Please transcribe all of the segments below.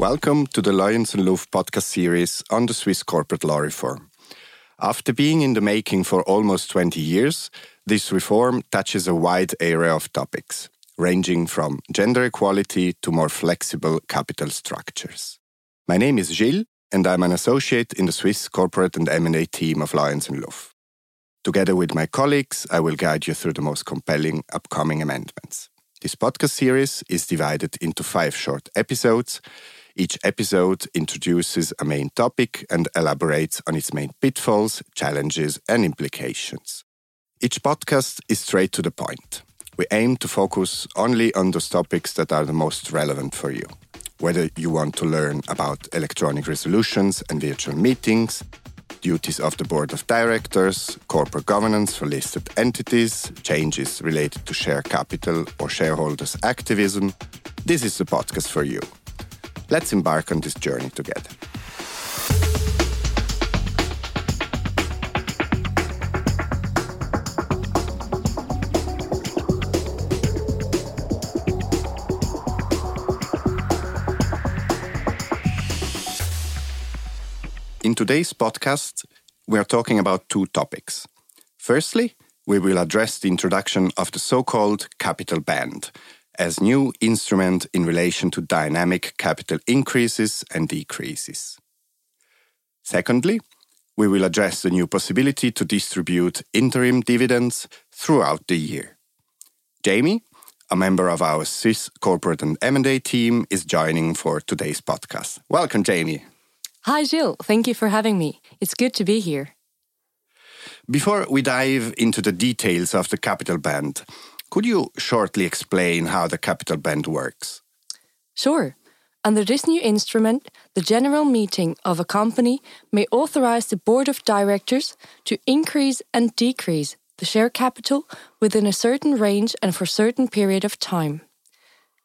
Welcome to the Loyens and Loeff podcast series on the Swiss corporate law reform. After being in the making for almost 20 years, this reform touches a wide area of topics, ranging from gender equality to more flexible capital structures. My name is Gilles, and I'm an associate in the Swiss corporate and M&A team of Loyens and Loeff. Together with my colleagues, I will guide you through the most compelling upcoming amendments. This podcast series is divided into five short episodes each episode introduces a main topic and elaborates on its main pitfalls, challenges, and implications. Each podcast is straight to the point. We aim to focus only on those topics that are the most relevant for you. Whether you want to learn about electronic resolutions and virtual meetings, duties of the board of directors, corporate governance for listed entities, changes related to share capital or shareholders' activism, this is the podcast for you. Let's embark on this journey together. In today's podcast, we are talking about two topics. Firstly, we will address the introduction of the so called capital band, as new instrument in relation to dynamic capital increases and decreases. Secondly, we will address the new possibility to distribute interim dividends throughout the year. Jamie, a member of our Swiss corporate and M&A team, is joining for today's podcast. Welcome, Jamie. Hi, Gilles. Thank you for having me. It's good to be here. Before we dive into the details of the capital band, could you shortly explain how the capital band works? Sure. Under this new instrument, the general meeting of a company may authorize the board of directors to increase and decrease the share capital within a certain range and for a certain period of time.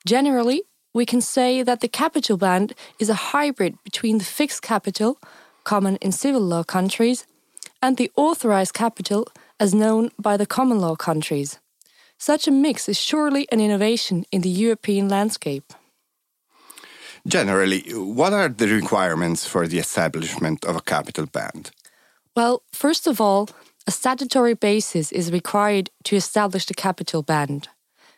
Generally, we can say that the capital band is a hybrid between the fixed capital, common in civil law countries, and the authorized capital as known by the common law countries. Such a mix is surely an innovation in the European landscape. Generally, what are the requirements for the establishment of a capital band? Well, first of all, a statutory basis is required to establish the capital band.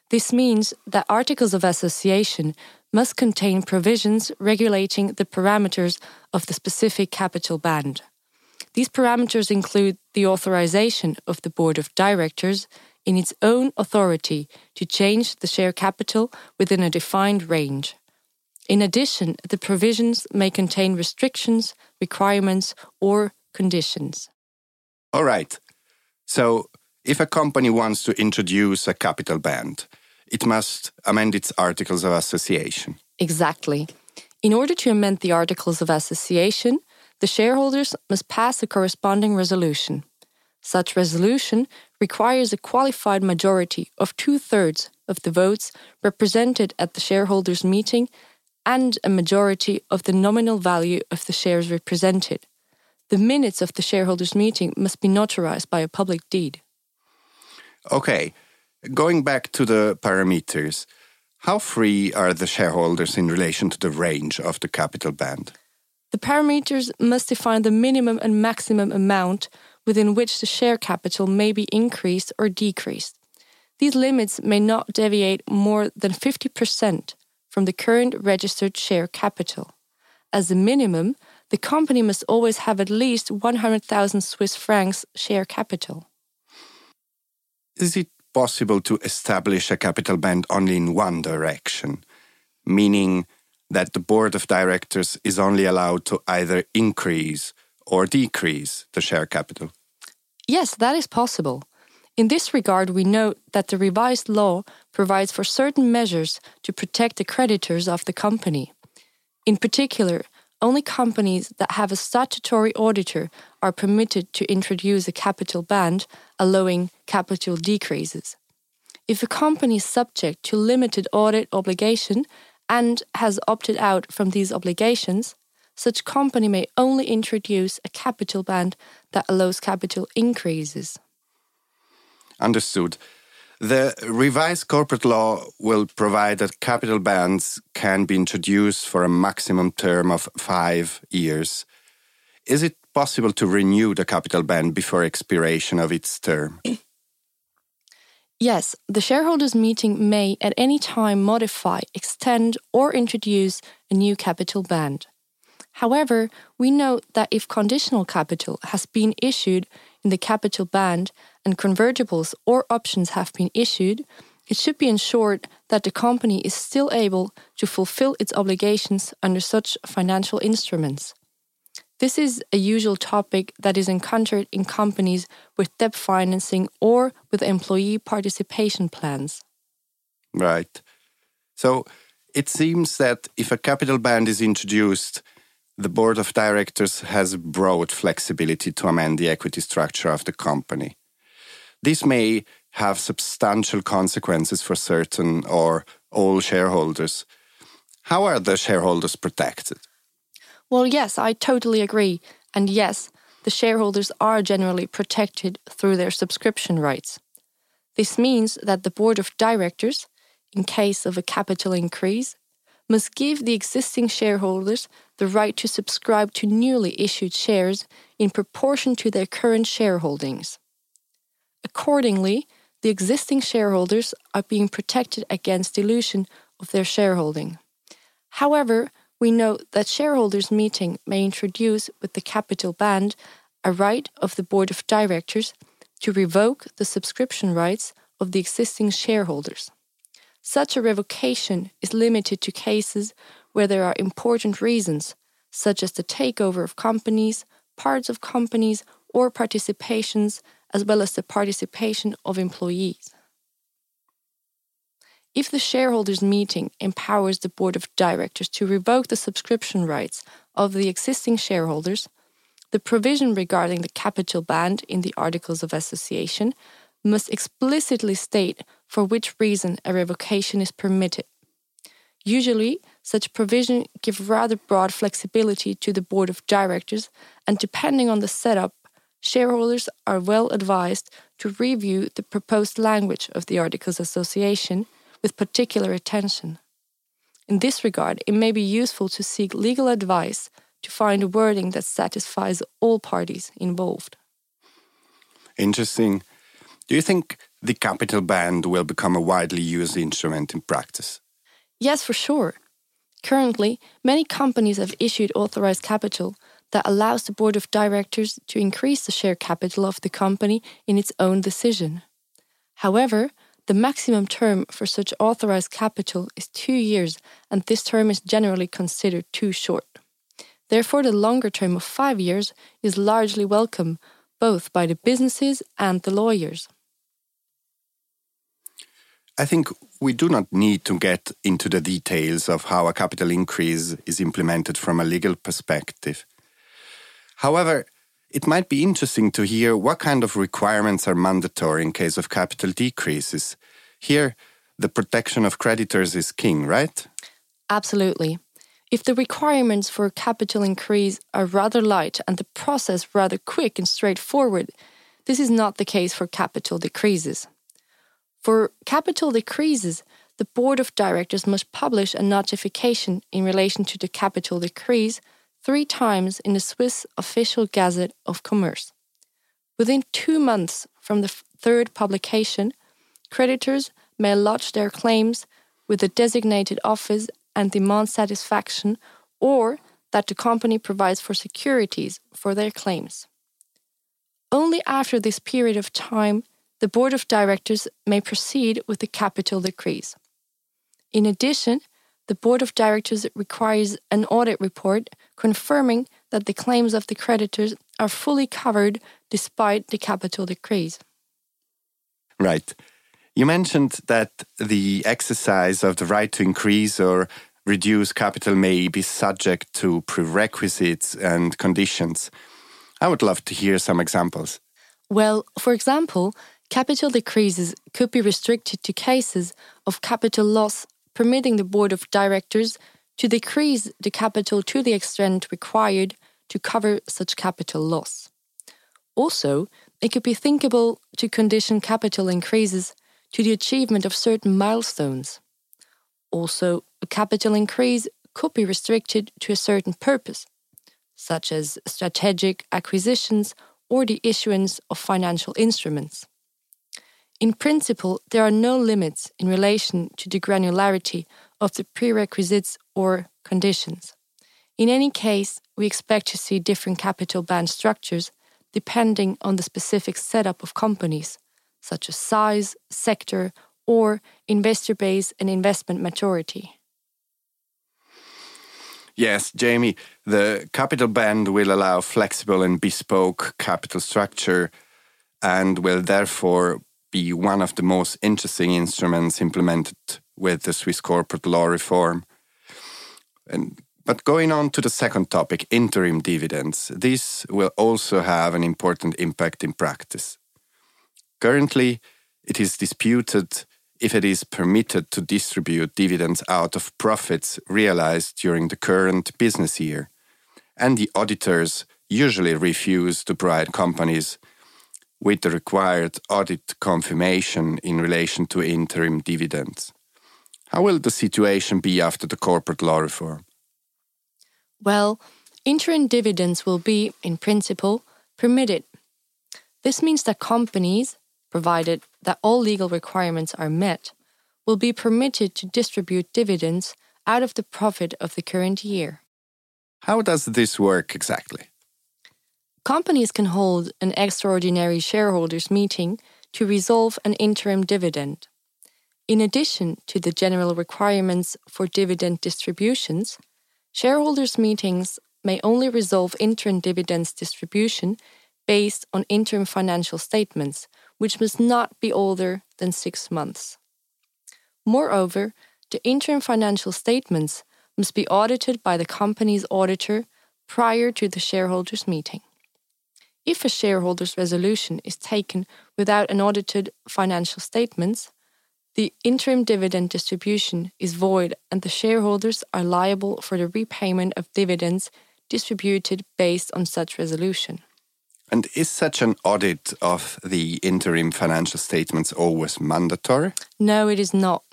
This means that articles of association must contain provisions regulating the parameters of the specific capital band. These parameters include the authorization of the board of directors, in its own authority to change the share capital within a defined range. In addition, the provisions may contain restrictions, requirements, or conditions. All right. So, if a company wants to introduce a capital band, it must amend its articles of association. Exactly. In order to amend the articles of association, the shareholders must pass a corresponding resolution. Such resolution requires a qualified majority of two thirds of the votes represented at the shareholders' meeting and a majority of the nominal value of the shares represented. The minutes of the shareholders' meeting must be notarized by a public deed. Okay, going back to the parameters, how free are the shareholders in relation to the range of the capital band? The parameters must define the minimum and maximum amount within which the share capital may be increased or decreased. These limits may not deviate more than 50% from the current registered share capital. As a minimum, the company must always have at least 100,000 Swiss francs share capital. Is it possible to establish a capital band only in one direction, meaning that the board of directors is only allowed to either increase or decrease the share capital? Yes, that is possible. In this regard, we note that the revised law provides for certain measures to protect the creditors of the company. In particular, only companies that have a statutory auditor are permitted to introduce a capital band allowing capital decreases. If a company is subject to limited audit obligation and has opted out from these obligations, such company may only introduce a capital band that allows capital increases. Understood. The revised corporate law will provide that capital bands can be introduced for a maximum term of five years. Is it possible to renew the capital band before expiration of its term? Yes, the shareholders' meeting may at any time modify, extend, or introduce a new capital band. However, we note that if conditional capital has been issued in the capital band and convertibles or options have been issued, it should be ensured that the company is still able to fulfill its obligations under such financial instruments. This is a usual topic that is encountered in companies with debt financing or with employee participation plans. Right. So it seems that if a capital band is introduced, the board of directors has broad flexibility to amend the equity structure of the company. This may have substantial consequences for certain or all shareholders. How are the shareholders protected? Well, yes, I totally agree. And yes, the shareholders are generally protected through their subscription rights. This means that the board of directors, in case of a capital increase, must give the existing shareholders the right to subscribe to newly issued shares in proportion to their current shareholdings. Accordingly, the existing shareholders are being protected against dilution of their shareholding. However, we note that shareholders' meeting may introduce with the capital band a right of the board of directors to revoke the subscription rights of the existing shareholders. Such a revocation is limited to cases where there are important reasons, such as the takeover of companies, parts of companies, or participations, as well as the participation of employees. If the shareholders' meeting empowers the board of directors to revoke the subscription rights of the existing shareholders, the provision regarding the capital band in the Articles of Association must explicitly state for which reason a revocation is permitted. Usually, such provision give rather broad flexibility to the board of directors, and depending on the setup, shareholders are well advised to review the proposed language of the Articles Association with particular attention. In this regard, it may be useful to seek legal advice to find a wording that satisfies all parties involved. Interesting. Do you think the capital band will become a widely used instrument in practice? Yes, for sure. Currently, many companies have issued authorized capital that allows the board of directors to increase the share capital of the company in its own decision. However, the maximum term for such authorized capital is two years, and this term is generally considered too short. Therefore, the longer term of five years is largely welcome, both by the businesses and the lawyers. I think we do not need to get into the details of how a capital increase is implemented from a legal perspective. However, it might be interesting to hear what kind of requirements are mandatory in case of capital decreases. Here, the protection of creditors is king, right? Absolutely. If the requirements for a capital increase are rather light and the process rather quick and straightforward, this is not the case for capital decreases. For capital decreases, the board of directors must publish a notification in relation to the capital decrease three times in the Swiss official Gazette of Commerce. Within two months from the third publication, creditors may lodge their claims with the designated office and demand satisfaction or that the company provides for securities for their claims. Only after this period of time, the board of directors may proceed with the capital decrease. In addition, the board of directors requires an audit report confirming that the claims of the creditors are fully covered despite the capital decrease. Right. You mentioned that the exercise of the right to increase or reduce capital may be subject to prerequisites and conditions. I would love to hear some examples. Well, for example, capital decreases could be restricted to cases of capital loss permitting the board of directors to decrease the capital to the extent required to cover such capital loss. Also, it could be thinkable to condition capital increases to the achievement of certain milestones. Also, a capital increase could be restricted to a certain purpose, such as strategic acquisitions or the issuance of financial instruments. In principle, there are no limits in relation to the granularity of the prerequisites or conditions. In any case, we expect to see different capital band structures depending on the specific setup of companies, such as size, sector, or investor base and investment maturity. Yes, Jamie, the capital band will allow flexible and bespoke capital structure and will therefore be one of the most interesting instruments implemented with the Swiss corporate law reform. And, but going on to the second topic, interim dividends, this will also have an important impact in practice. Currently, it is disputed if it is permitted to distribute dividends out of profits realized during the current business year, and the auditors usually refuse to provide companies with the required audit confirmation in relation to interim dividends. How will the situation be after the corporate law reform? Well, interim dividends will be, in principle, permitted. This means that companies, provided that all legal requirements are met, will be permitted to distribute dividends out of the profit of the current year. How does this work exactly? Companies can hold an extraordinary shareholders meeting to resolve an interim dividend. In addition to the general requirements for dividend distributions, shareholders' meetings may only resolve interim dividends distribution based on interim financial statements, which must not be older than six months. Moreover, the interim financial statements must be audited by the company's auditor prior to the shareholders' meeting. If a shareholders' resolution is taken without an audited financial statements, the interim dividend distribution is void and the shareholders are liable for the repayment of dividends distributed based on such resolution. And is such an audit of the interim financial statements always mandatory? No, it is not.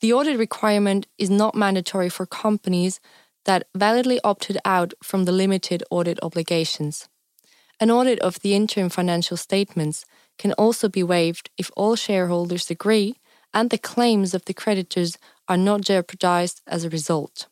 The audit requirement is not mandatory for companies that validly opted out from the limited audit obligations. An audit of the interim financial statements can also be waived if all shareholders agree and the claims of the creditors are not jeopardized as a result.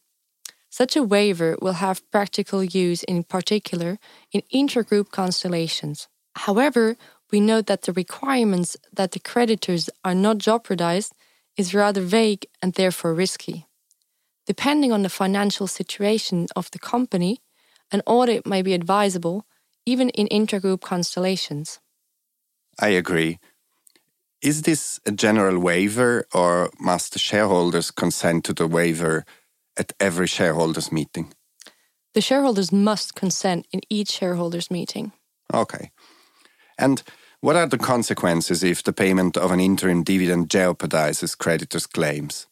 Such a waiver will have practical use in particular in intergroup constellations. However, we note that the requirements that the creditors are not jeopardized is rather vague and therefore risky. Depending on the financial situation of the company, an audit may be advisable even in intergroup constellations. I agree. Is this a general waiver or must the shareholders consent to the waiver at every shareholders meeting? The shareholders must consent in each shareholders meeting. Okay. And what are the consequences if the payment of an interim dividend jeopardizes creditors' claims?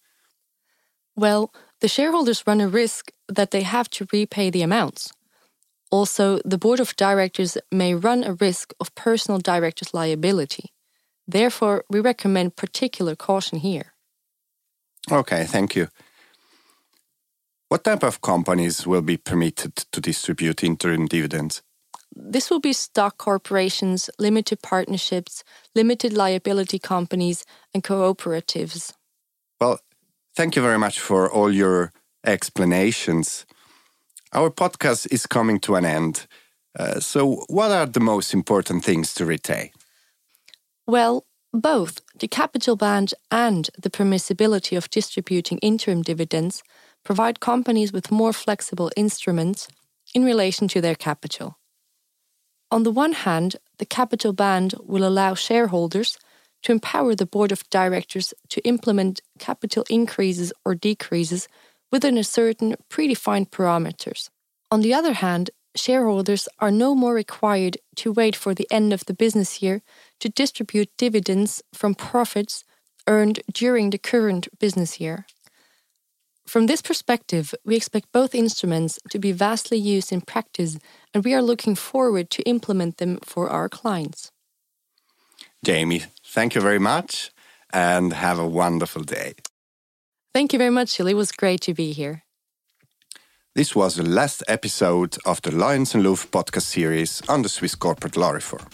Well, the shareholders run a risk that they have to repay the amounts. Also, the board of directors may run a risk of personal directors' liability. Therefore, we recommend particular caution here. Okay, thank you. What type of companies will be permitted to distribute interim dividends? This will be stock corporations, limited partnerships, limited liability companies, and cooperatives. Well, thank you very much for all your explanations. Our podcast is coming to an end. Uh, so, what are the most important things to retain? Well, both the capital band and the permissibility of distributing interim dividends provide companies with more flexible instruments in relation to their capital. On the one hand, the capital band will allow shareholders to empower the board of directors to implement capital increases or decreases within a certain predefined parameters. On the other hand, shareholders are no more required to wait for the end of the business year to distribute dividends from profits earned during the current business year. From this perspective, we expect both instruments to be vastly used in practice, and we are looking forward to implement them for our clients. Jamie, thank you very much. and have a wonderful day. Thank you very much, Gilles. It was great to be here. This was the last episode of the Loyens and Loeff podcast series on the Swiss corporate law reform.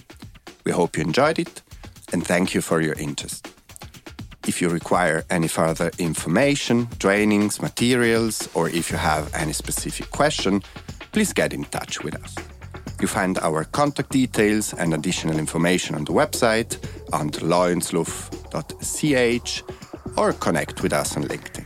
We hope you enjoyed it and thank you for your interest. If you require any further information, trainings, materials, or if you have any specific question, please get in touch with us. You find our contact details and additional information on the website on loyensloeff.ch or connect with us on LinkedIn.